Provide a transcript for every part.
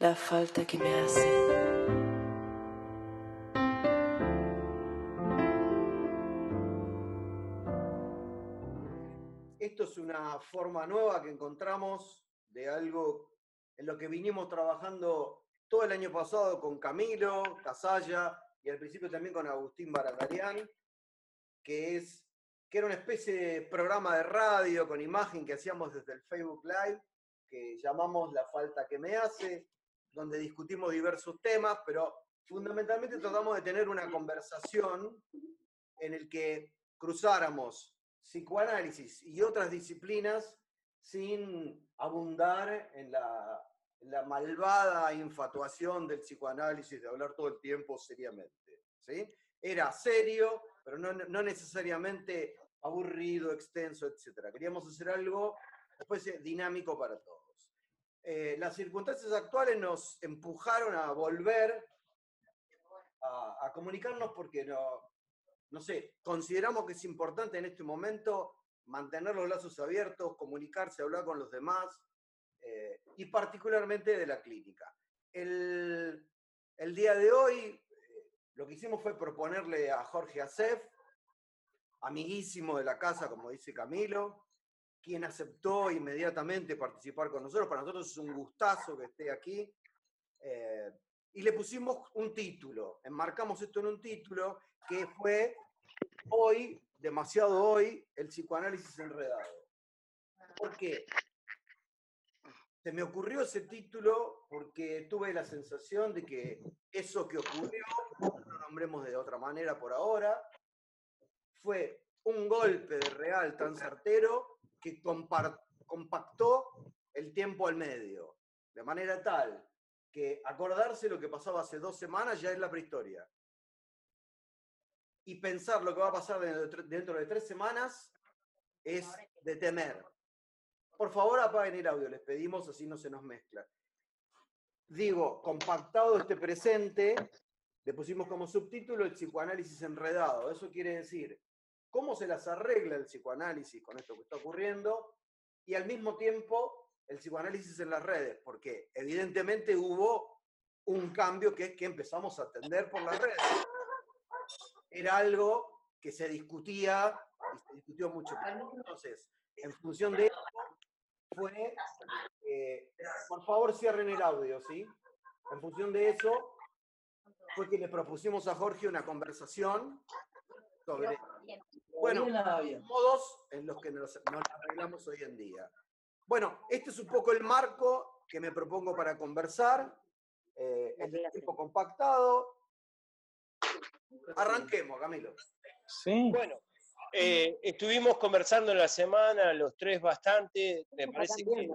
la falta que me hace. Esto es una forma nueva que encontramos de algo en lo que vinimos trabajando todo el año pasado con Camilo, Casalla y al principio también con Agustín Baragarian, que es que era una especie de programa de radio con imagen que hacíamos desde el Facebook Live, que llamamos La falta que me hace, donde discutimos diversos temas, pero fundamentalmente tratamos de tener una conversación en el que cruzáramos psicoanálisis y otras disciplinas sin abundar en la, malvada infatuación del psicoanálisis de hablar todo el tiempo seriamente. ¿sí? Era serio, pero no, no necesariamente aburrido, extenso, etc. Queríamos hacer algo después dinámico para todos. Eh, las circunstancias actuales nos empujaron a volver a, comunicarnos porque no, no sé, consideramos que es importante en este momento mantener los lazos abiertos, comunicarse, hablar con los demás eh, y particularmente de la clínica. El, el día de hoy eh, lo que hicimos fue proponerle a Jorge Acef, amiguísimo de la casa, como dice Camilo, quien aceptó inmediatamente participar con nosotros. Para nosotros es un gustazo que esté aquí. Eh, y le pusimos un título, enmarcamos esto en un título que fue Hoy, demasiado hoy, el psicoanálisis enredado. ¿Por qué? Se me ocurrió ese título porque tuve la sensación de que eso que ocurrió, no lo nombremos de otra manera por ahora, fue un golpe de real tan certero que compactó el tiempo al medio, de manera tal que acordarse lo que pasaba hace dos semanas ya es la prehistoria. Y pensar lo que va a pasar dentro de tres semanas es de temer. Por favor, apaguen el audio, les pedimos, así no se nos mezcla. Digo, compactado este presente, le pusimos como subtítulo el psicoanálisis enredado. Eso quiere decir cómo se las arregla el psicoanálisis con esto que está ocurriendo y al mismo tiempo el psicoanálisis en las redes, porque evidentemente hubo un cambio que es que empezamos a atender por las redes. Era algo que se discutía y se discutió mucho Entonces, en función de eso, fue, eh, por favor cierren el audio, ¿sí? En función de eso, fue que le propusimos a Jorge una conversación sobre bueno, modos en los que nos, arreglamos hoy en día. Bueno, este es un poco el marco que me propongo para conversar, eh, el tiempo compactado. Arranquemos, Camilo. Sí. Bueno, eh, estuvimos conversando en la semana, los tres bastante. Me parece que,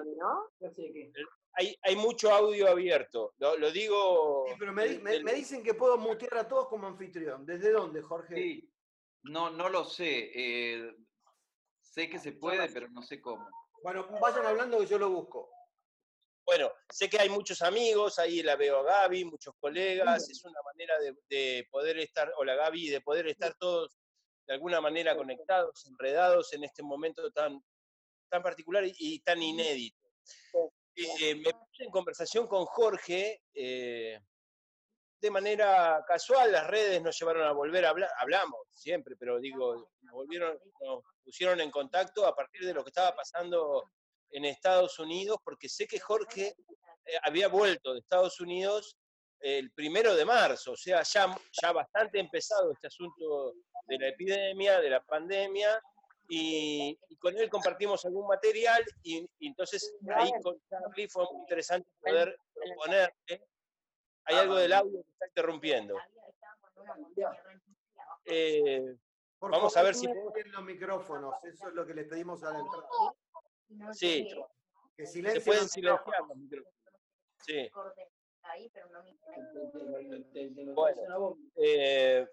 hay, hay, mucho audio abierto. Lo, digo. Sí, pero me, me, dicen que puedo mutear a todos como anfitrión. ¿Desde dónde, Jorge? Sí. No, no lo sé. Eh, sé que se puede, pero no sé cómo. Bueno, vayan hablando que yo lo busco. Bueno, sé que hay muchos amigos, ahí la veo a Gaby, muchos colegas, es una manera de, poder estar, hola Gaby, de poder estar todos de alguna manera conectados, enredados en este momento tan, tan particular y, tan inédito. Eh, me puse en conversación con Jorge, eh, de manera casual, las redes nos llevaron a volver a hablar, hablamos siempre, pero digo, nos, volvieron, nos pusieron en contacto a partir de lo que estaba pasando en Estados Unidos, porque sé que Jorge eh, había vuelto de Estados Unidos el primero de marzo, o sea, ya, ya bastante empezado este asunto de la epidemia, de la pandemia, y, con él compartimos algún material, y, entonces ahí con Charlie fue muy interesante poder proponerle hay algo del audio que está interrumpiendo. Eh, vamos a ver si los micrófonos, eso es lo que les pedimos a la entrada. Sí. Que se pueden silenciar los micrófonos. Sí. Bueno, eh,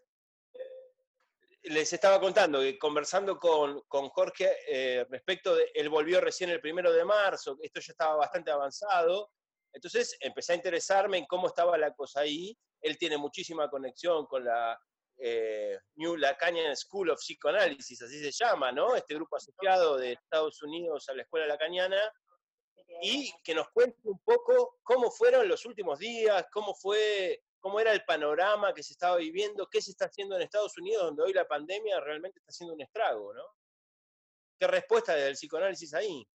les estaba contando que conversando con, con Jorge eh, respecto de, él volvió recién el primero de marzo, esto ya estaba bastante avanzado, entonces empecé a interesarme en cómo estaba la cosa ahí. Él tiene muchísima conexión con la eh, New Lacanian School of Psychoanalysis, así se llama, ¿no? Este grupo asociado de Estados Unidos a la Escuela Lacaniana. y que nos cuente un poco cómo fueron los últimos días, cómo fue, cómo era el panorama que se estaba viviendo, qué se está haciendo en Estados Unidos, donde hoy la pandemia realmente está haciendo un estrago, ¿no? ¿Qué respuesta del psicoanálisis ahí?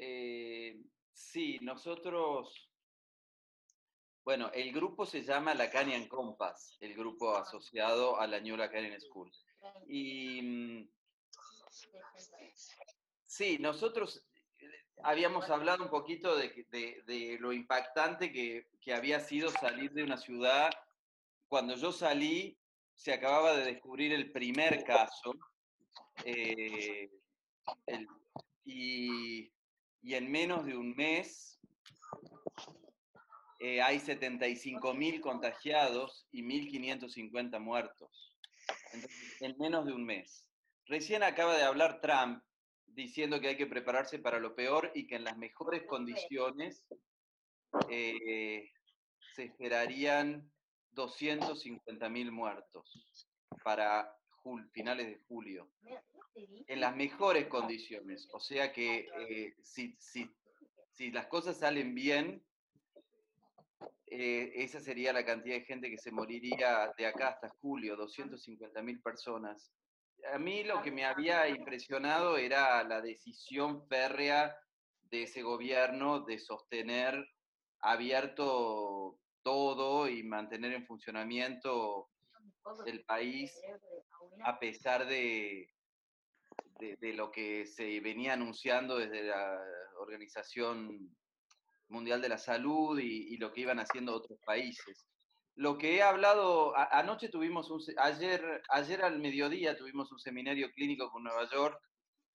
Eh, sí, nosotros, bueno, el grupo se llama Lacanian Compass, el grupo asociado a la New Lacanian School. Y mm, sí, nosotros habíamos hablado un poquito de, lo impactante que, había sido salir de una ciudad. Cuando yo salí, se acababa de descubrir el primer caso. Eh, y, en menos de un mes eh, hay 75.000 contagiados y 1.550 muertos. en menos de un mes. Recién acaba de hablar Trump diciendo que hay que prepararse para lo peor y que en las mejores condiciones eh, se esperarían 250.000 muertos para finales de julio. En las mejores condiciones. O sea que eh, si, si, las cosas salen bien, eh, esa sería la cantidad de gente que se moriría de acá hasta julio, 250.000 personas a mí lo que me había impresionado era la decisión férrea de ese gobierno de sostener abierto todo y mantener en funcionamiento el país a pesar de, de, lo que se venía anunciando desde la Organización Mundial de la Salud y lo que iban haciendo otros países lo que he hablado, anoche tuvimos ayer, ayer al mediodía tuvimos un seminario clínico con Nueva York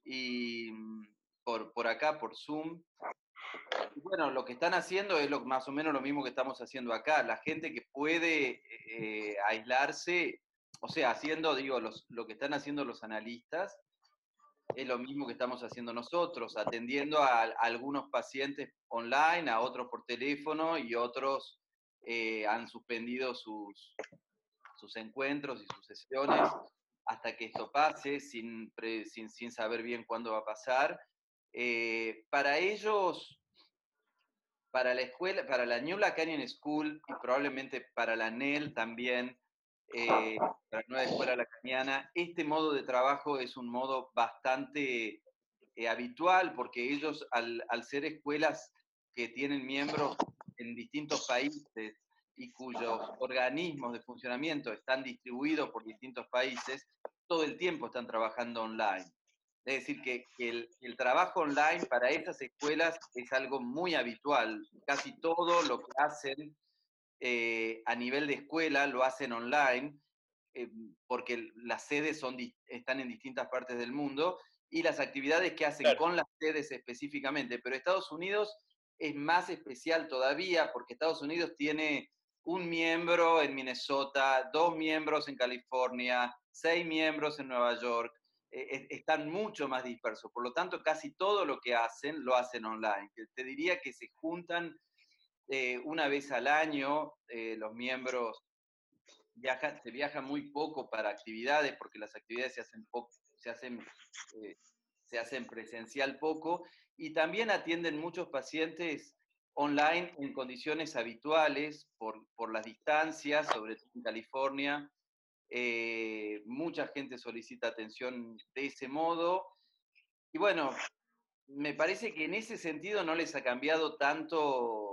y mm, por, por acá, por Zoom. bueno, lo que están haciendo es lo, más o menos lo mismo que estamos haciendo acá. La gente que puede eh, aislarse, o sea, haciendo, digo, lo que están haciendo los analistas, es lo mismo que estamos haciendo nosotros, atendiendo a algunos pacientes online, a otros por teléfono y otros eh, han suspendido sus, sus encuentros y sus sesiones hasta que esto pase, sin, sin, sin saber bien cuándo va a pasar. Eh, para ellos, para la escuela, para la New Lacanian School y probablemente para la NEL también, eh, para nueva escuela lacaniana, este modo de trabajo es un modo bastante habitual porque ellos, al, al ser escuelas que tienen miembros en distintos países y cuyos organismos de funcionamiento están distribuidos por distintos países, todo el tiempo están trabajando online. Es decir, que, el, trabajo online para esas escuelas es algo muy habitual. Casi todo lo que hacen eh, a nivel de escuela lo hacen online, eh, porque las sedes son, están en distintas partes del mundo y las actividades que hacen con las sedes específicamente. Pero Estados Unidos es más especial todavía porque Estados Unidos tiene un miembro en Minnesota, dos miembros en California, seis miembros en Nueva York. Eh, están mucho más dispersos. Por lo tanto, casi todo lo que hacen lo hacen online. Te diría que se juntan eh, una vez al año eh, los miembros. se viaja muy poco para actividades porque las actividades se hacen, se hacen, se hacen presencial poco y también atienden muchos pacientes online en condiciones habituales por, por las distancias, sobre todo en California. Eh, mucha gente solicita atención de ese modo. Y bueno, me parece que en ese sentido no les ha cambiado tanto,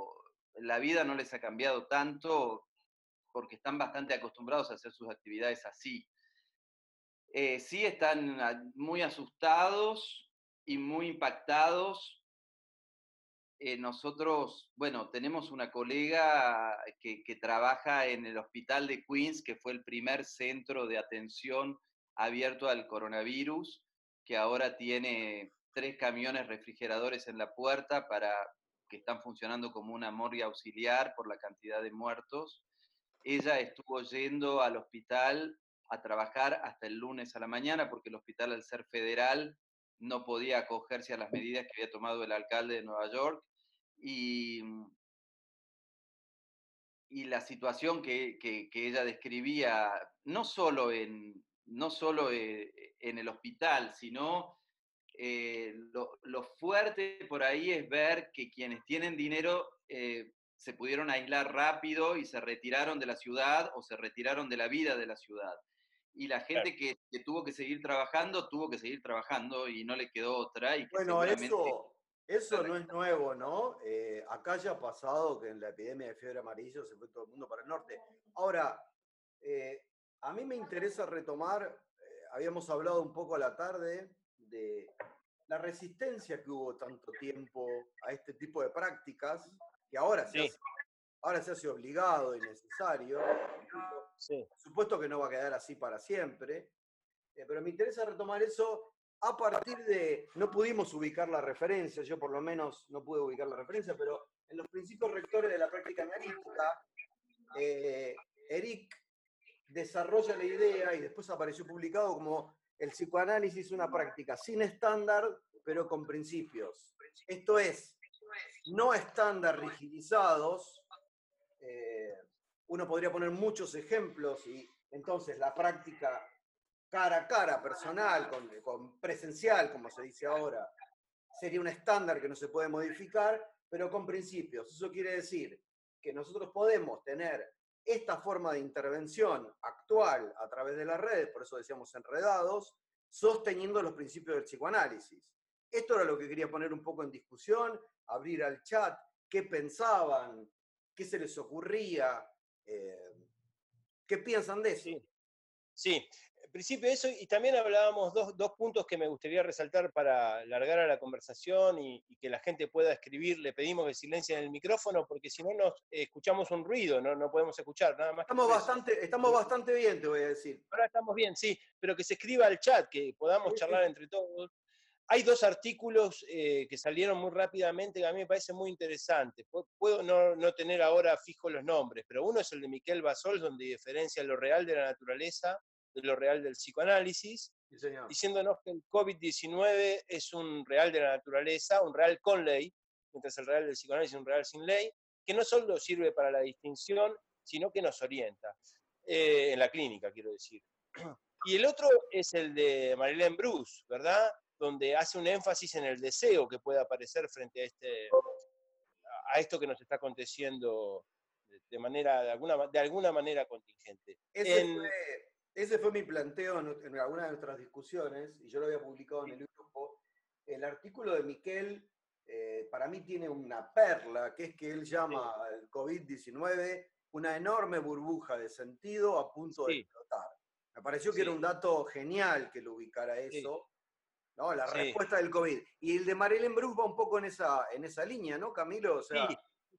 la vida no les ha cambiado tanto porque están bastante acostumbrados a hacer sus actividades así. Eh, sí están muy asustados y muy impactados. Eh, nosotros, bueno, tenemos una colega que, trabaja en el hospital de Queens, que fue el primer centro de atención abierto al coronavirus, que ahora tiene tres camiones refrigeradores en la puerta para que están funcionando como una morgue auxiliar por la cantidad de muertos. Ella estuvo yendo al hospital a trabajar hasta el lunes a la mañana porque el hospital al ser federal no podía acogerse a las medidas que había tomado el alcalde de Nueva York y, y la situación que, ella describía, no solo en, no solo eh, en el hospital, sino eh, lo, lo fuerte por ahí es ver que quienes tienen dinero eh, se pudieron aislar rápido y se retiraron de la ciudad o se retiraron de la vida de la ciudad. Y la gente que, que tuvo que seguir trabajando, tuvo que seguir trabajando y no le quedó otra. Y que Bueno, eso, eso no es nuevo, ¿no? Eh, acá ya ha pasado que en la epidemia de fiebre amarillo se fue todo el mundo para el norte. Ahora, a mí me interesa retomar, habíamos hablado un poco a la tarde de la resistencia que hubo tanto tiempo a este tipo de prácticas, que ahora se, Sí. hace, ahora se hace obligado y necesario. Sí. Por supuesto que no va a quedar así para siempre, eh, pero me interesa retomar eso a partir de, no pudimos ubicar la referencia, yo por lo menos no pude ubicar la referencia, pero en los principios rectores de la práctica analítica, eh, Eric desarrolla la idea y después apareció publicado como el psicoanálisis una práctica sin estándar, pero con principios. Esto es, no estándar rigidizados, eh, uno podría poner muchos ejemplos y entonces la práctica cara a cara, personal, con presencial, como se dice ahora, sería un estándar que no se puede modificar, pero con principios. Eso quiere decir que nosotros podemos tener esta forma de intervención actual a través de las redes, por eso decíamos enredados, sosteniendo los principios del psicoanálisis. Esto era lo que quería poner un poco en discusión, abrir al chat, qué pensaban, qué se les ocurría, eh, qué piensan de eso. Sí. Sí, en principio eso, y también hablábamos dos, dos puntos que me gustaría resaltar para largar a la conversación y, y que la gente pueda escribir. Le pedimos que silencien el micrófono porque si no nos eh, escuchamos un ruido, no, no podemos escuchar nada más. Estamos bastante, estamos bastante bien, te voy a decir. Ahora estamos bien, sí, pero que se escriba al chat, que podamos Sí, sí. charlar entre todos. Hay dos artículos eh, que salieron muy rápidamente que a mí me parecen muy interesantes. Pu- Puedo no, no tener ahora fijo los nombres, pero uno es el de Miquel Basol, donde diferencia lo real de la naturaleza de lo real del psicoanálisis, Sí, diciéndonos que el COVID-19 es un real de la naturaleza, un real con ley, mientras el real del psicoanálisis es un real sin ley, que no solo sirve para la distinción, sino que nos orienta, eh, en la clínica, quiero decir. Y el otro es el de Marilyn Bruce, ¿verdad? Donde hace un énfasis en el deseo que puede aparecer frente a, este, a esto que nos está aconteciendo de- manera, de, alguna, de alguna manera contingente. Ese, En- fue, ese fue mi planteo en, en alguna de nuestras discusiones, y yo lo había publicado en el grupo. El artículo de Miquel, eh, para mí, tiene una perla, que es que él llama al COVID-19 una enorme burbuja de sentido a punto de Sí. explotar. Me pareció que era un dato genial que lo ubicara eso. ¿no? La respuesta del COVID. Y el de Marilyn Bruce va un poco en esa, en esa línea, ¿no, Camilo? O sea,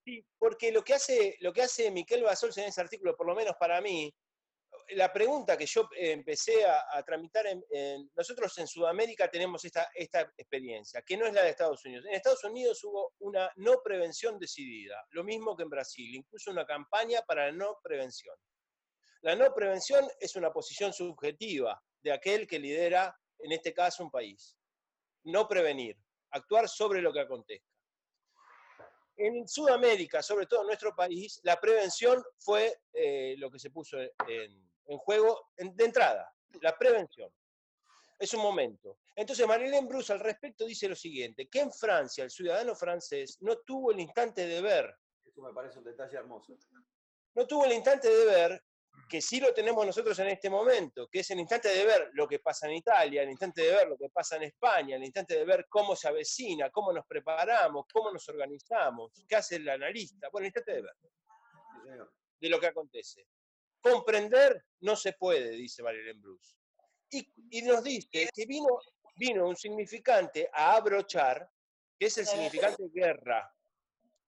sí, porque lo que hace, lo que hace Miquel Basols en ese artículo, por lo menos para mí, la pregunta que yo eh, empecé a, a tramitar, en, en- nosotros en Sudamérica tenemos esta, esta experiencia, que no es la de Estados Unidos. En Estados Unidos hubo una no prevención decidida, lo mismo que en Brasil, incluso una campaña para la no prevención. La no prevención es una posición subjetiva de aquel que lidera, en este caso, un país. No prevenir, actuar sobre lo que acontezca. En Sudamérica, sobre todo en nuestro país, la prevención fue eh, lo que se puso en, en juego de entrada, la prevención. Es un momento. Entonces, Marilyn Bruce al respecto dice lo siguiente, que en Francia el ciudadano francés no tuvo el instante de ver eso me parece un detalle hermoso. no tuvo el instante de ver, que sí lo tenemos nosotros en este momento, que es el instante de ver lo que pasa en Italia, el instante de ver lo que pasa en España, el instante de ver cómo se avecina, cómo nos preparamos, cómo nos organizamos, qué hace el analista. Bueno, el instante de ver, Sí, de lo que acontece. Comprender no se puede, dice Marilyn Bruce. Y, y nos dice que vino, vino un significante a abrochar, que es el significante guerra.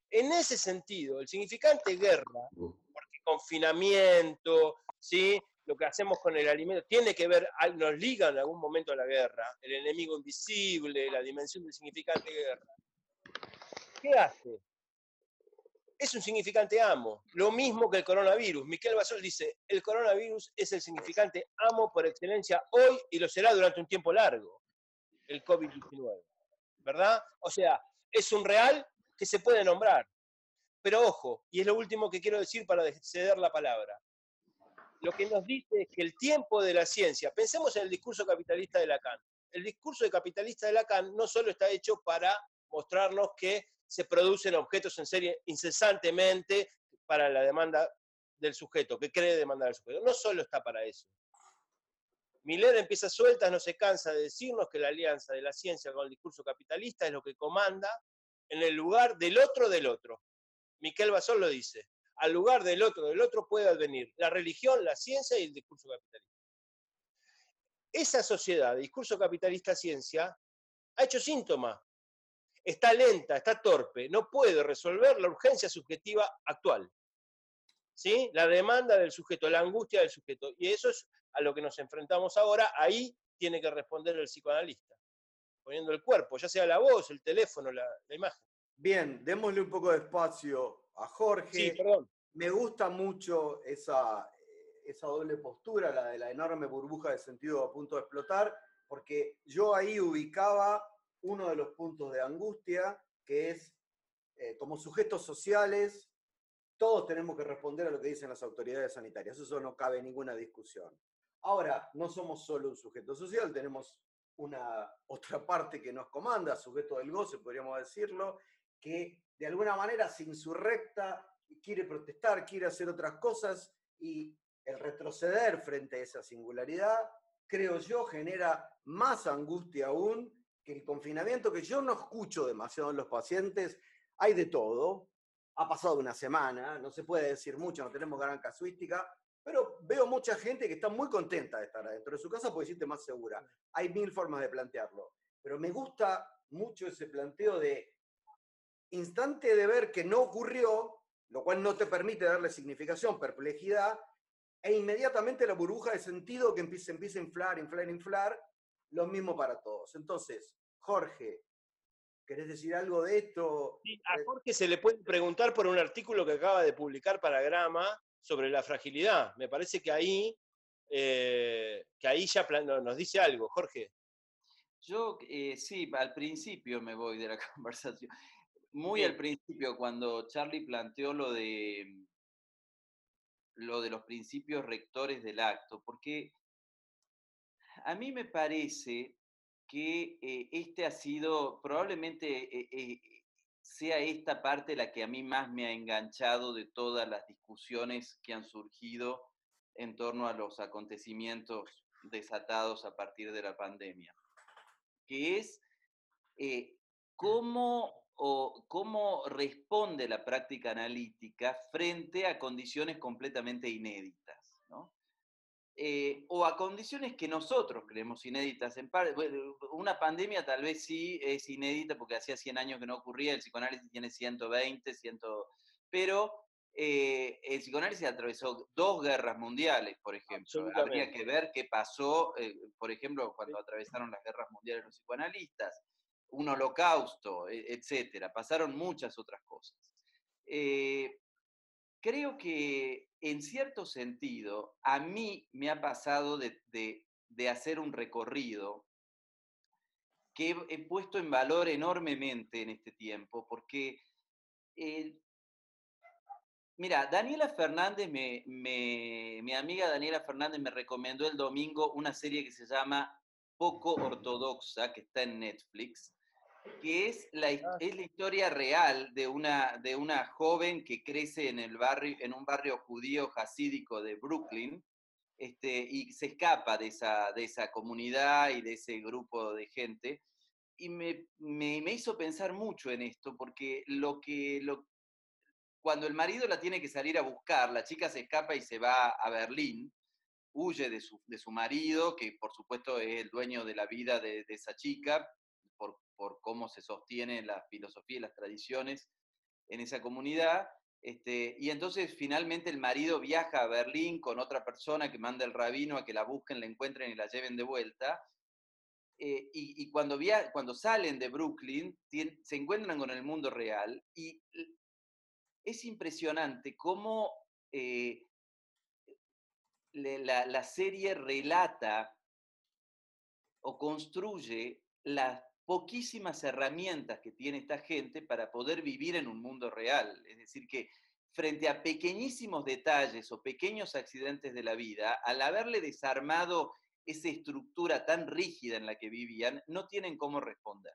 En ese sentido, el significante guerra porque confinamiento, ¿sí? lo que hacemos con el alimento, tiene que ver, nos liga en algún momento a la guerra, el enemigo invisible, la dimensión del significante guerra. ¿Qué hace? Es un significante amo, lo mismo que el coronavirus. Miquel Basol dice, el coronavirus es el significante amo por excelencia hoy y lo será durante un tiempo largo, el COVID-19, ¿verdad? O sea, es un real que se puede nombrar. Pero ojo, y es lo último que quiero decir para ceder la palabra. Lo que nos dice es que el tiempo de la ciencia, pensemos en el discurso capitalista de Lacan, El discurso de capitalista de Lacan no solo está hecho para mostrarnos que se producen objetos en serie incesantemente para la demanda del sujeto, que cree demandar al sujeto. No solo está para eso. Miller empieza sueltas, no se cansa de decirnos que la alianza de la ciencia con el discurso capitalista es lo que comanda en el lugar del otro del otro. Miquel Basol lo dice. Al lugar del otro del otro puede advenir la religión, la ciencia y el discurso capitalista. Esa sociedad, discurso capitalista-ciencia, ha hecho síntoma. Está lenta, está torpe, no puede resolver la urgencia subjetiva actual. ¿Sí? La demanda del sujeto, la angustia del sujeto. Y eso es a lo que nos enfrentamos ahora, ahí tiene que responder el psicoanalista, poniendo el cuerpo, ya sea la voz, el teléfono, la, imagen. Bien, démosle un poco de espacio a Jorge. Sí, perdón. Me gusta mucho esa, esa doble postura, la de la enorme burbuja de sentido a punto de explotar, porque yo ahí ubicaba uno de los puntos de angustia, que es, eh, como sujetos sociales, todos tenemos que responder a lo que dicen las autoridades sanitarias, eso no cabe ninguna discusión. Ahora, no somos solo un sujeto social, tenemos una otra parte que nos comanda, sujeto del goce, podríamos decirlo, que de alguna manera se insurrecta, quiere protestar, quiere hacer otras cosas y el retroceder frente a esa singularidad, creo yo, genera más angustia aún que el confinamiento, que yo no escucho demasiado en los pacientes. Hay de todo, ha pasado una semana, no se puede decir mucho, no tenemos gran casuística, pero veo mucha gente que está muy contenta de estar adentro de su casa porque siente más segura. Hay mil formas de plantearlo. Pero me gusta mucho ese planteo de instante de ver que no ocurrió, lo cual no te permite darle significación, perplejidad, e inmediatamente la burbuja de sentido que empieza, empieza a inflar, inflar, inflar, lo mismo para todos. Entonces, Jorge, ¿querés decir algo de esto? Sí, a eh, Jorge se le puede preguntar por un artículo que acaba de publicar para Grama, sobre la fragilidad. Me parece que ahí, eh, que ahí ya nos dice algo, Jorge. Yo eh, sí, al principio me voy de la conversación. Muy al principio, cuando Charlie planteó lo de lo de los principios rectores del acto, porque a mí me parece que eh, este ha sido probablemente sea esta parte la que a mí más me ha enganchado de todas las discusiones que han surgido en torno a los acontecimientos desatados a partir de la pandemia, que es eh, cómo, o, cómo responde la práctica analítica frente a condiciones completamente inéditas. Eh, o a condiciones que nosotros creemos inéditas. En una pandemia tal vez sí es inédita porque hacía 100 años que no ocurría, el psicoanálisis tiene 120, 100, pero eh, el psicoanálisis atravesó dos guerras mundiales, por ejemplo. Habría que ver qué pasó, eh, por ejemplo, cuando atravesaron las guerras mundiales los psicoanalistas, un holocausto, e, etcétera. Pasaron muchas otras cosas creo que en cierto sentido a mí me ha pasado de, hacer un recorrido que he, puesto en valor enormemente en este tiempo, porque, mira, Daniela Fernández, mi amiga Daniela Fernández me recomendó el domingo una serie que se llama Poco Ortodoxa, que está en Netflix, que es la, es la historia real de una, de una joven que crece en, el barrio, en un barrio judío hasídico de Brooklyn este, y se escapa de esa, de esa comunidad y de ese grupo de gente. Y me, me, me hizo pensar mucho en esto, porque lo que, lo, cuando el marido la tiene que salir a buscar, la chica se escapa y se va a Berlín, huye de su, de su marido, que por supuesto es el dueño de la vida de, de esa chica, por cómo se sostiene la filosofía y las tradiciones en esa comunidad. Este, y entonces finalmente el marido viaja a Berlín con otra persona que manda el rabino a que la busquen, la encuentren y la lleven de vuelta. Eh, y, cuando, cuando salen de Brooklyn se encuentran con el mundo real y es impresionante cómo eh, la, la serie relata o construye las poquísimas herramientas que tiene esta gente para poder vivir en un mundo real. Es decir, que frente a pequeñísimos detalles o pequeños accidentes de la vida, al haberle desarmado esa estructura tan rígida en la que vivían, no tienen cómo responder.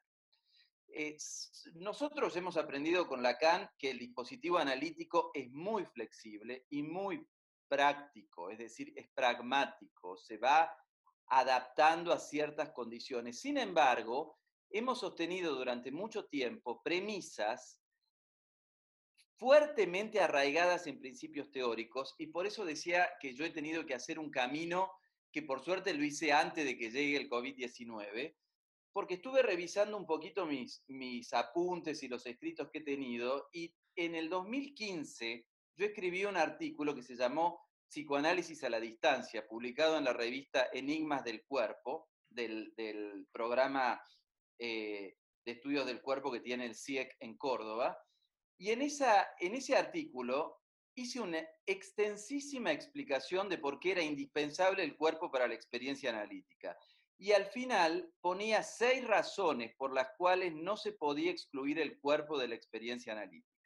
nosotros hemos aprendido con Lacan que el dispositivo analítico es muy flexible y muy práctico, es decir, es pragmático, se va adaptando a ciertas condiciones. Sin embargo, hemos sostenido durante mucho tiempo premisas fuertemente arraigadas en principios teóricos y por eso decía que yo he tenido que hacer un camino que por suerte lo hice antes de que llegue el COVID-19, porque estuve revisando un poquito mis, mis apuntes y los escritos que he tenido y en el 2015 yo escribí un artículo que se llamó Psicoanálisis a la distancia, publicado en la revista Enigmas del Cuerpo, del, programa eh, de estudios del cuerpo que tiene el CIEC e en Córdoba. Y en, esa, en ese artículo hice una extensísima explicación de por qué era indispensable el cuerpo para la experiencia analítica. Y al final ponía seis razones por las cuales no se podía excluir el cuerpo de la experiencia analítica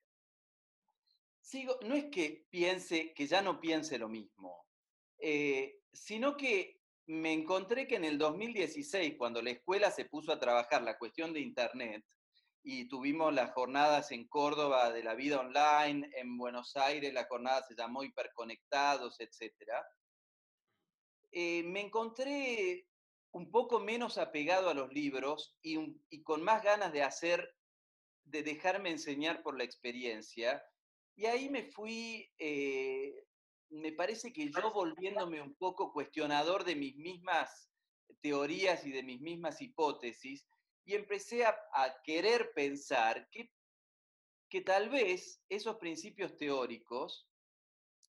sigo, no es que piense, que ya no piense lo mismo, eh, sino que me encontré que en el 2016, cuando la escuela se puso a trabajar la cuestión de Internet, y tuvimos las jornadas en Córdoba de la vida online, en Buenos Aires la jornada se llamó Hiperconectados, etc. Eh, me encontré un poco menos apegado a los libros y, con más ganas de hacer, de dejarme enseñar por la experiencia, y ahí me fui, eh, me parece que yo volviéndome un poco cuestionador de mis mismas teorías y de mis mismas hipótesis, y empecé a, querer pensar que, que, tal vez esos principios teóricos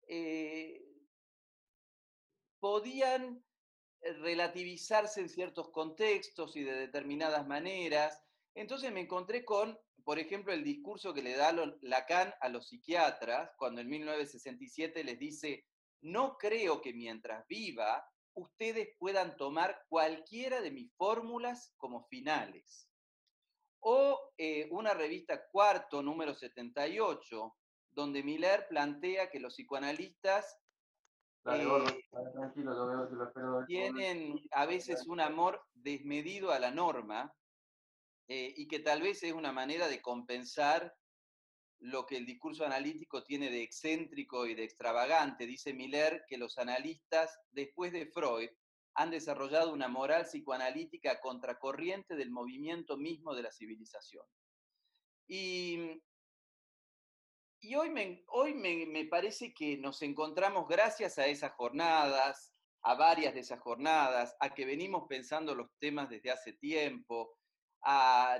eh, podían eh, relativizarse en ciertos contextos y de determinadas maneras. Entonces me encontré con por ejemplo, el discurso que le da Lacan a los psiquiatras cuando en 1967 les dice, no creo que mientras viva ustedes puedan tomar cualquiera de mis fórmulas como finales. O eh, una revista cuarto, número 78, donde Miller plantea que los psicoanalistas eh, tienen a veces un amor desmedido a la norma eh, y que tal vez es una manera de compensar lo que el discurso analítico tiene de excéntrico y de extravagante. Dice Miller que los analistas, después de Freud, han desarrollado una moral psicoanalítica contracorriente del movimiento mismo de la civilización. Y, y hoy, hoy me, me parece que nos encontramos gracias a esas jornadas, a varias de esas jornadas, a que venimos pensando los temas desde hace tiempo,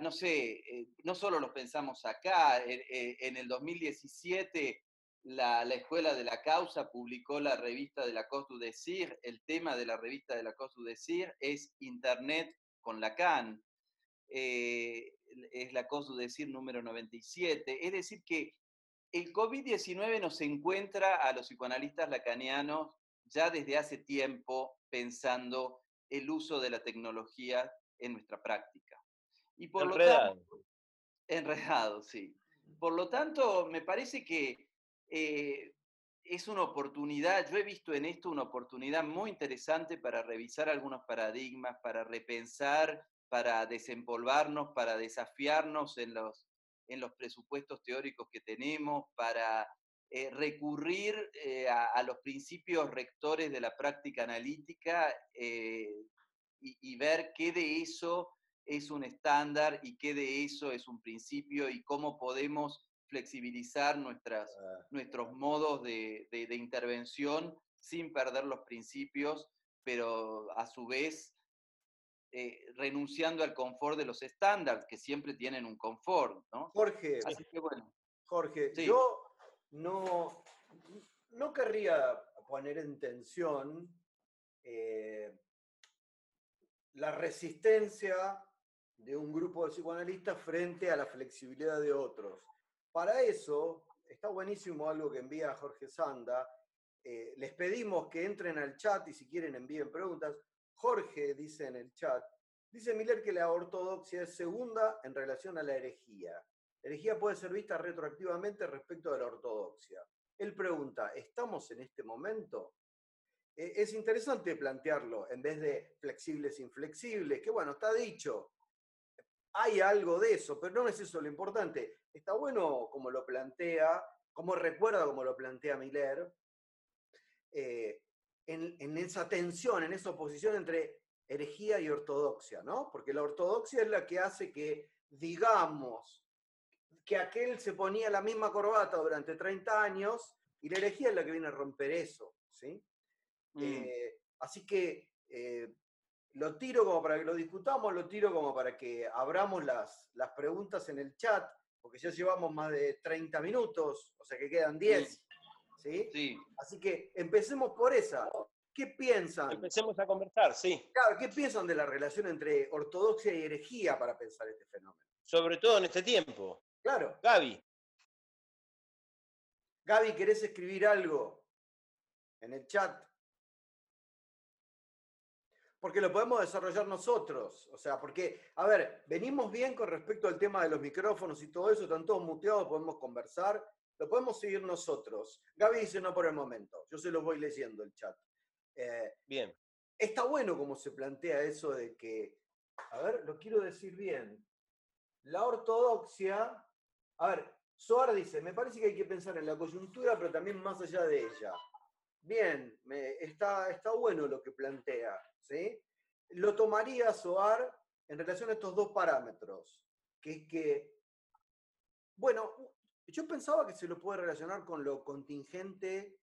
no sé, eh, no solo los pensamos acá, eh, en el 2017 la, Escuela de la Causa publicó la revista de la Costu Decir, el tema de la revista de la Costu Decir es Internet con Lacan, eh, es la Costu Decir número 97, es decir que el COVID-19 nos encuentra a los psicoanalistas lacanianos ya desde hace tiempo pensando el uso de la tecnología en nuestra práctica. Y por enredado. Lo tanto, enredado, sí. Por lo tanto, me parece que eh, es una oportunidad, yo he visto en esto una oportunidad muy interesante para revisar algunos paradigmas, para repensar, para desempolvarnos, para desafiarnos en los, en los presupuestos teóricos que tenemos, para eh, recurrir eh, a, los principios rectores de la práctica analítica y, y, ver qué de eso es un estándar y qué de eso es un principio y cómo podemos flexibilizar nuestras, ah. nuestros modos de, intervención sin perder los principios, pero a su vez eh, renunciando al confort de los estándares, que siempre tienen un confort, ¿no? Jorge, Jorge, yo no, no querría poner en tensión eh, la resistencia de un grupo de psicoanalistas frente a la flexibilidad de otros. Para eso, está buenísimo algo que envía Jorge Sanda. Eh, les pedimos que entren al chat y si quieren envíen preguntas. Jorge dice en el chat, dice Miller que la ortodoxia es segunda en relación a la herejía. La herejía puede ser vista retroactivamente respecto a la ortodoxia. Él pregunta, ¿estamos en este momento? eh, es interesante plantearlo en vez de flexibles inflexibles, que bueno, está dicho. Hay algo de eso, pero no es eso lo importante. Está bueno como lo plantea, como recuerda como lo plantea Miller, eh, en, en esa tensión, en esa oposición entre herejía y ortodoxia, ¿no? Porque la ortodoxia es la que hace que digamos que aquel se ponía la misma corbata durante 30 años y la herejía es la que viene a romper eso, ¿sí? Mm. Eh, así que eh, lo tiro como para que lo discutamos, lo tiro como para que abramos las, las preguntas en el chat, porque ya llevamos más de 30 minutos, o sea que quedan 10. ¿sí? Sí. Así que empecemos por esa. ¿Qué piensan? Empecemos a conversar, sí. Claro, ¿qué piensan de la relación entre ortodoxia y herejía para pensar este fenómeno? Sobre todo en este tiempo. Claro. Gaby, Gaby, ¿querés escribir algo en el chat? Porque lo podemos desarrollar nosotros. O sea, porque, a ver, venimos bien con respecto al tema de los micrófonos y todo eso, están todos muteados, podemos conversar, lo podemos seguir nosotros. Gaby dice no por el momento, yo se los voy leyendo el chat. Eh, bien. está bueno como se plantea eso de que, a ver, lo quiero decir bien. La ortodoxia, a ver, Soar dice, me parece que hay que pensar en la coyuntura, pero también más allá de ella. Bien, me- está, está bueno lo que plantea, ¿sí? Lo tomaría Soar en relación a estos dos parámetros, que es que, bueno, yo pensaba que se lo puede relacionar con lo contingente,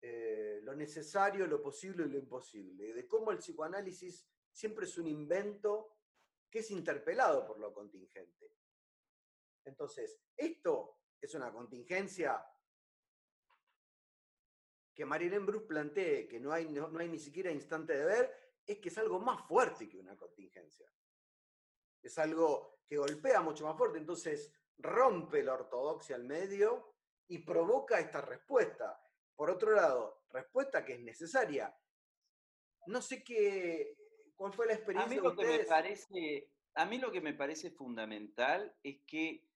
eh, lo necesario, lo posible y lo imposible, de cómo el psicoanálisis siempre es un invento que es interpelado por lo contingente. Entonces, esto es una contingencia que Marilyn Bruce plantee, que no hay, no, no hay ni siquiera instante de ver, es que es algo más fuerte que una contingencia. Es algo que golpea mucho más fuerte, entonces rompe la ortodoxia al medio y provoca esta respuesta. Por otro lado, respuesta que es necesaria. No sé qué, cuál fue la A experiencia de lo que me ustedes. parece, a mí lo que me parece fundamental es que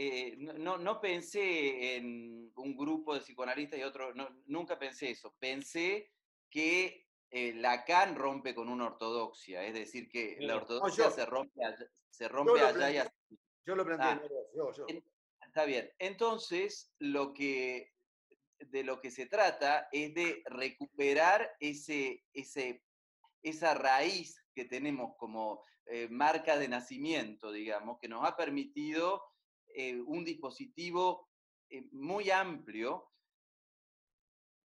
eh, no, no- no pensé en un grupo de psicoanalistas y otro, no, nunca pensé eso. Pensé que eh, Lacan rompe con una ortodoxia, es decir, que Sí. la No, ortodoxia yo- se rompe, allá- se rompe allá y así. Yo lo planteé, Ah, yo, yo. en- Está bien. Entonces, lo que de lo que se trata es de recuperar ese, ese, esa raíz que tenemos como eh, marca de nacimiento, digamos, que nos ha permitido eh, un dispositivo eh, muy amplio,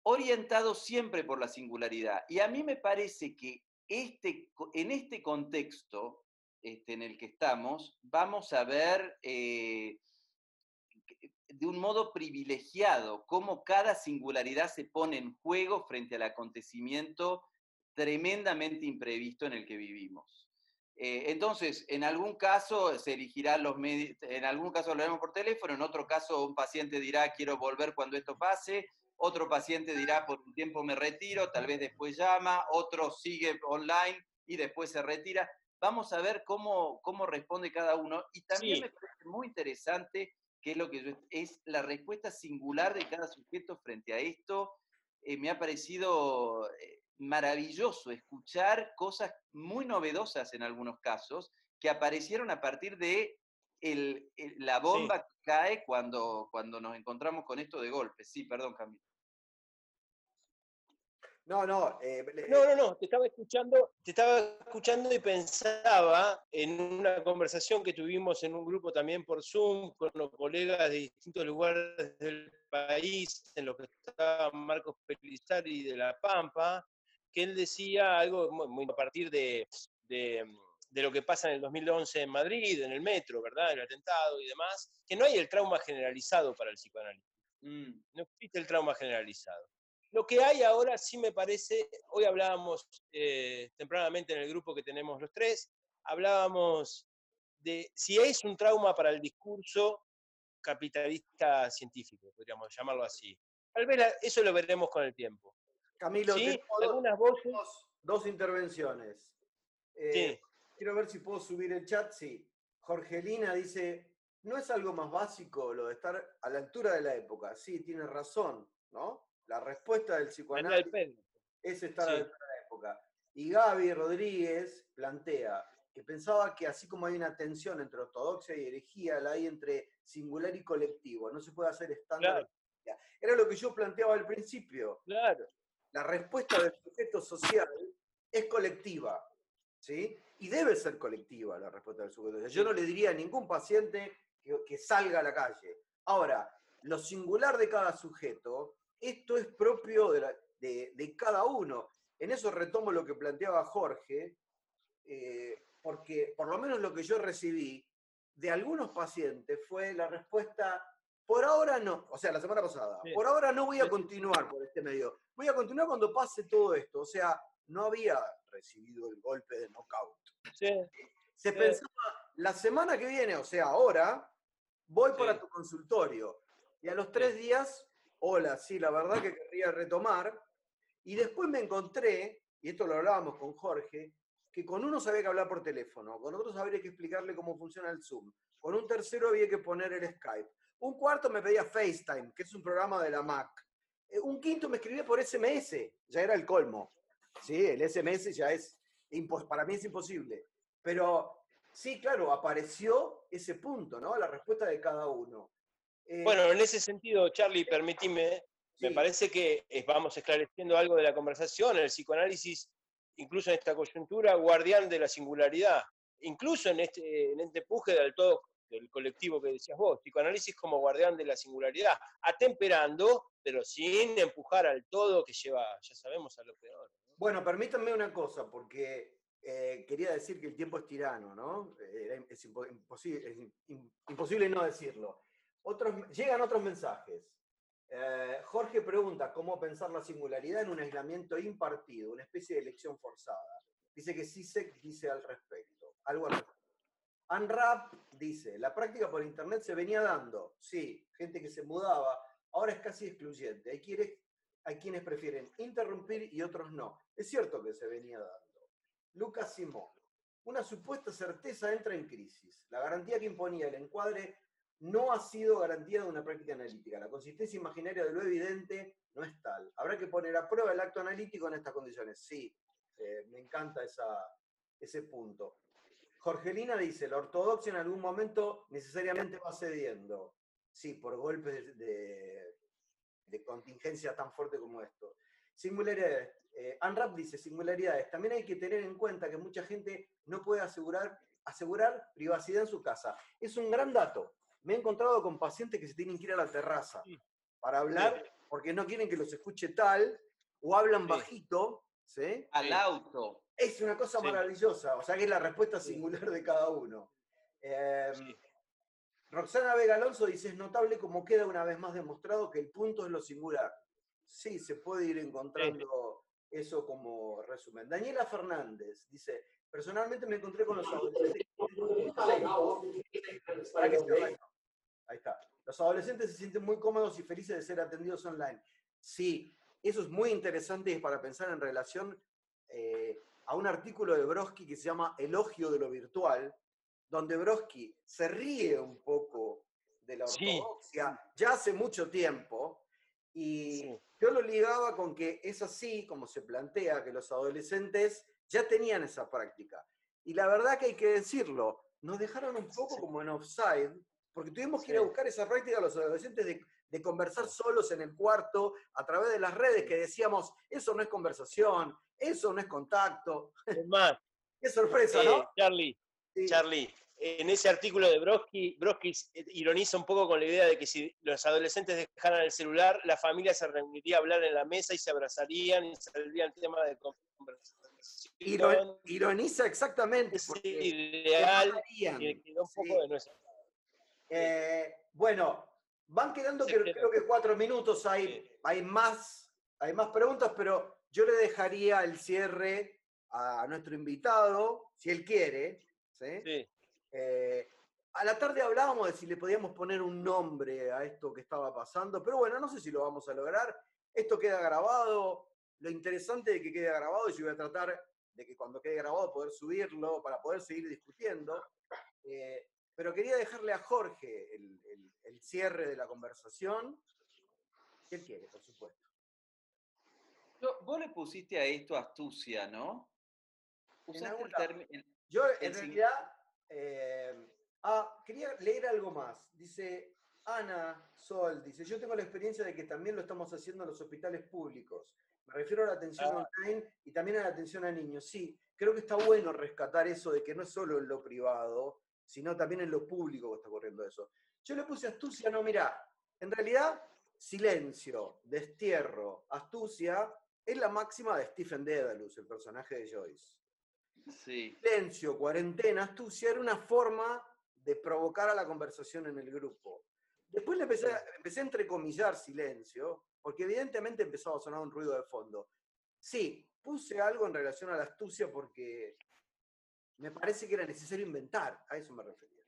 orientado siempre por la singularidad. Y a mí me parece que este, en este contexto este, en el que estamos, vamos a ver eh, de un modo privilegiado cómo cada singularidad se pone en juego frente al acontecimiento tremendamente imprevisto en el que vivimos. Eh, entonces, en algún caso se elegirán los medios, en algún caso hablaremos por teléfono, en otro caso un paciente dirá quiero volver cuando esto pase, otro paciente dirá por un tiempo me retiro, tal vez después llama, otro sigue online y después se retira. Vamos a ver cómo, cómo responde cada uno. Y también Sí. me parece muy interesante que es lo que yo- es la respuesta singular de cada sujeto frente a esto. Eh, me ha parecido eh, maravilloso escuchar cosas muy novedosas en algunos casos que aparecieron a partir de el- el- la bomba que cae cuando, cuando nos encontramos con esto de golpe. Sí, perdón, Camilo. No, no, eh, No, no, no, te estaba escuchando, te estaba escuchando y pensaba en una conversación que tuvimos en un grupo también por Zoom con los colegas de distintos lugares del país, en los que estaba Marcos Pelizari de La Pampa, que él decía algo muy, a partir de, de, de lo que pasa en el 2011 en Madrid, en el metro, ¿verdad? El atentado y demás, que no hay el trauma generalizado para el psicoanálisis Mm, no existe el trauma generalizado. Lo que hay ahora sí me parece, hoy hablábamos eh, tempranamente en el grupo que tenemos los tres, hablábamos de si es un trauma para el discurso capitalista científico, podríamos llamarlo así. Tal vez eso lo veremos con el tiempo. Camilo, ¿Sí? dos- Algunas voces. dos intervenciones. Eh, Sí. Quiero ver si puedo subir el chat. Sí. Jorgelina dice, ¿no es algo más básico lo de estar a la altura de la época? Sí, tiene razón, ¿no? La respuesta del psicoanálisis. Es estar Sí. a la época. Y Gaby Rodríguez plantea que pensaba que así como hay una tensión entre ortodoxia y herejía, la hay entre singular y colectivo. No se puede hacer estándar. Era lo que yo planteaba al principio. Claro. La respuesta del sujeto social es colectiva. ¿sí? Y debe ser colectiva la respuesta del sujeto social. Yo no le diría a ningún paciente que, salga a la calle. Ahora, lo singular de cada sujeto, esto es propio de cada uno. En eso retomo lo que planteaba Jorge, eh, porque por lo menos lo que yo recibí de algunos pacientes fue la respuesta, por ahora no, o sea, la semana pasada, Sí. por ahora no voy a continuar por este medio, voy a continuar cuando pase todo esto, o sea, no había recibido el golpe de knockout. Sí. Se Sí. pensaba, la semana que viene, o sea, ahora, voy para tu consultorio. Y a los tres días, hola, sí, la verdad que querría retomar. Y después me encontré, y esto lo hablábamos con Jorge, que con uno había que hablar por teléfono, con otros habría que explicarle cómo funciona el Zoom, con un tercero había que poner el Skype. Un cuarto me pedía FaceTime, que es un programa de la Mac. Eh, Un quinto me escribía por SMS, ya era el colmo. Sí, el SMS ya es, para mí es imposible. Pero sí, claro, apareció ese punto, ¿no? La respuesta de cada uno. Eh, Bueno, en ese sentido, Charlie, permitime, me parece que vamos esclareciendo algo de la conversación, el psicoanálisis, incluso en esta coyuntura, guardián de la singularidad, incluso en este, en este empuje del todo del colectivo que decías vos, psicoanálisis como guardián de la singularidad, atemperando, pero sin empujar al todo que lleva, ya sabemos, a lo peor. ¿no? Bueno, permítanme una cosa, porque eh, quería decir que el tiempo es tirano, ¿no? Es, impo- imposible, no decirlo. Otros, llegan otros mensajes. Eh, Jorge pregunta cómo pensar la singularidad en un aislamiento impartido, una especie de elección forzada. Dice que CISEC dice al respecto, algo al respecto. Unwrap dice, la práctica por internet se venía dando, sí, gente que se mudaba, ahora es casi excluyente. Hay quienes, prefieren interrumpir y otros no. Es cierto que se venía dando. Lucas Simón, una supuesta certeza entra en crisis. La garantía que imponía el encuadre no ha sido garantía de una práctica analítica. La consistencia imaginaria de lo evidente no es tal. Habrá que poner a prueba el acto analítico en estas condiciones. Sí, eh, me encanta ese punto. Jorgelina dice, la ortodoxia en algún momento necesariamente va cediendo. Sí, por golpes de, de contingencia tan fuerte como esto. Singularidades. Eh, Unwrap dice, singularidades. También hay que tener en cuenta que mucha gente no puede asegurar, asegurar privacidad en su casa. Es un gran dato. Me he encontrado con pacientes que se tienen que ir a la terraza Sí. para hablar porque no quieren que los escuche tal o hablan Sí. bajito. ¿sí? Al auto. Es una cosa Sí. maravillosa, o sea que es la respuesta singular de cada uno. Eh, Sí. Roxana Vega Alonso dice, es notable como queda una vez más demostrado que el punto es lo singular. Sí, se puede ir encontrando eso como resumen. Daniela Fernández dice, personalmente me encontré con los adolescentes. Para que se. Ahí está. Los adolescentes se sienten muy cómodos y felices de ser atendidos online. Sí, eso es muy interesante para pensar en relación eh, a un artículo de Brodsky que se llama Elogio de lo virtual, donde Brodsky se ríe un poco de la Sí. ortodoxia ya hace mucho tiempo, y Sí. yo lo ligaba con que es así como se plantea que los adolescentes ya tenían esa práctica. Y la verdad que hay que decirlo, nos dejaron un poco como en offside, porque tuvimos que ir a buscar esa práctica a los adolescentes de, de conversar solos en el cuarto a través de las redes que decíamos, eso no es conversación, eso no es contacto. Es más, Qué sorpresa, eh, ¿no? Charlie, Sí. Charlie, en ese artículo de Brodsky, Brodsky eh, ironiza un poco con la idea de que si los adolescentes dejaran el celular, la familia se reuniría a hablar en la mesa y se abrazarían y saldría el tema de conversación. Iro- ironiza exactamente. Porque ideal que quedó un poco sí. de nuestra. Eh, bueno, van quedando que- creo que cuatro minutos, hay, hay, más, hay más preguntas, pero yo le dejaría el cierre a nuestro invitado, si él quiere. ¿sí? Sí. Eh, a la tarde hablábamos de si le podíamos poner un nombre a esto que estaba pasando, pero bueno, no sé si lo vamos a lograr. Esto queda grabado. Lo interesante de que quede grabado, y yo voy a tratar de que cuando quede grabado poder subirlo para poder seguir discutiendo. Eh, pero quería dejarle a Jorge el, el- el cierre de la conversación. Si él quiere, por supuesto. Yo- vos le pusiste a esto astucia, ¿no? Usaste el término. Yo en El realidad, eh, ah, quería leer algo más. Dice Ana Sol, dice, yo tengo la experiencia de que también lo estamos haciendo en los hospitales públicos. Me refiero a la atención Ah. online y también a la atención a niños. Sí, creo que está bueno rescatar eso de que no es solo en lo privado, sino también en lo público que está ocurriendo eso. Yo le puse astucia, no, mira, en realidad silencio, destierro, astucia es la máxima de Stephen Dedalus, el personaje de Joyce Sí. silencio, cuarentena, astucia, era una forma de provocar a la conversación en el grupo. Después le empecé, empecé a entrecomillar silencio, porque evidentemente empezaba a sonar un ruido de fondo. Sí, puse algo en relación a la astucia porque me parece que era necesario inventar, a eso me refería.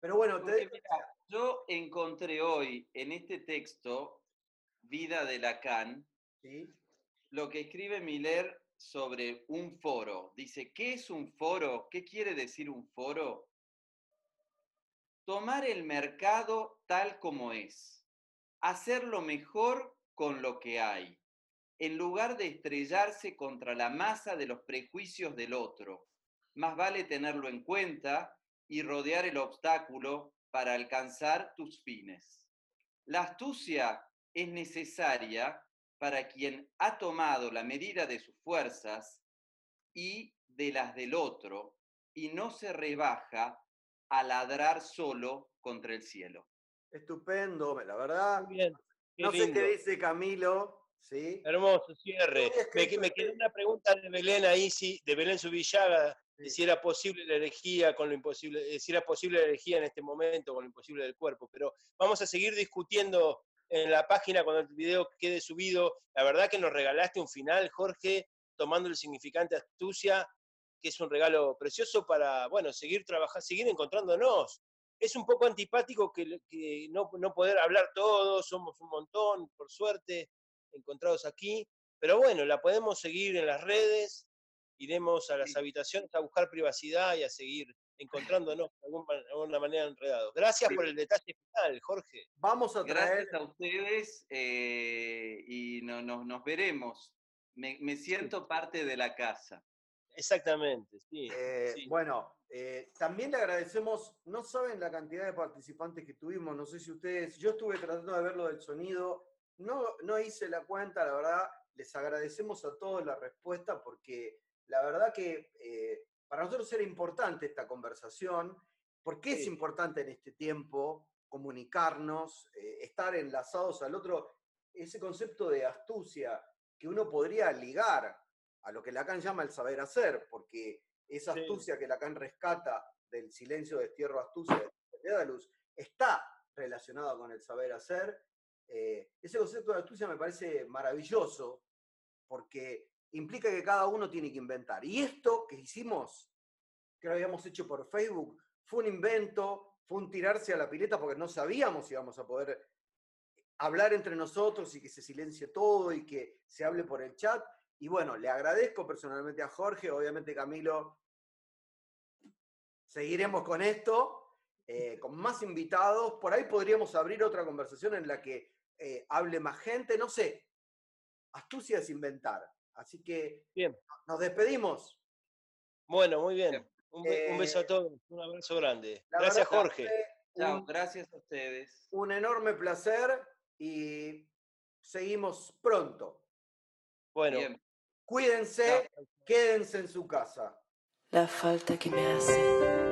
Pero bueno, te- Porque, mira, yo encontré hoy en este texto, Vida de Lacan, ¿sí? lo que escribe Miller sobre un foro. Dice, ¿qué es un foro? ¿Qué quiere decir un foro? Tomar el mercado tal como es, hacerlo mejor con lo que hay, en lugar de estrellarse contra la masa de los prejuicios del otro. Más vale tenerlo en cuenta y rodear el obstáculo para alcanzar tus fines. La astucia es necesaria para quien ha tomado la medida de sus fuerzas y de las del otro y no se rebaja a ladrar solo contra el cielo. estupendo, la verdad. Muy bien. qué No sé lindo. qué dice Camilo, ¿sí? Hermoso cierre. Me, me quedó una pregunta de Belén ahí, sí, de Belén Subillaga, de si era posible la herejía con lo imposible, eh, si era posible la herejía en este momento con lo imposible del cuerpo. Pero vamos a seguir discutiendo en la página cuando el video quede subido. La verdad que nos regalaste un final, Jorge, tomando el significante astucia, que es un regalo precioso para, bueno, seguir trabajando, seguir encontrándonos. Es un poco antipático que, que no, no poder hablar todos, somos un montón, por suerte, encontrados aquí, pero bueno, la podemos seguir en las redes, iremos a las Sí. habitaciones a buscar privacidad y a seguir encontrándonos de alguna, de alguna manera enredados. Gracias por el detalle final, Jorge. Vamos a traer Gracias a ustedes eh, y no- no- nos veremos. Me, me siento parte de la casa. Exactamente, sí. Eh, sí. Bueno, eh, también le agradecemos, no saben la cantidad de participantes que tuvimos, no sé si ustedes, yo estuve tratando de ver lo del sonido, no, no hice la cuenta, la verdad, les agradecemos a todos la respuesta porque la verdad que eh, para nosotros era importante esta conversación, porque es Sí. importante en este tiempo comunicarnos, eh, estar enlazados al otro, ese concepto de astucia que uno podría ligar a lo que Lacan llama el saber hacer, porque esa Sí. astucia que Lacan rescata del silencio, destierro, astucia de Dédalus, está relacionada con el saber hacer. Eh, ese concepto de astucia me parece maravilloso, porque implica que cada uno tiene que inventar. Y esto que hicimos, que lo habíamos hecho por Facebook, fue un invento, fue un tirarse a la pileta porque no sabíamos si íbamos a poder hablar entre nosotros y que se silencie todo y que se hable por el chat. Y bueno, le agradezco personalmente a Jorge, obviamente Camilo, seguiremos con esto, eh, con más invitados. Por ahí podríamos abrir otra conversación en la que eh, hable más gente, no sé. Astucia es inventar. Así que Bien. nos despedimos. Bueno, muy bien. Un, be- un beso Eh, a todos, un abrazo grande. Gracias, verdad Jorge. Chao, gracias a ustedes. un enorme placer y seguimos pronto. Bueno, Bien. Cuídense, chao. quédense en su casa. La falta che mi hace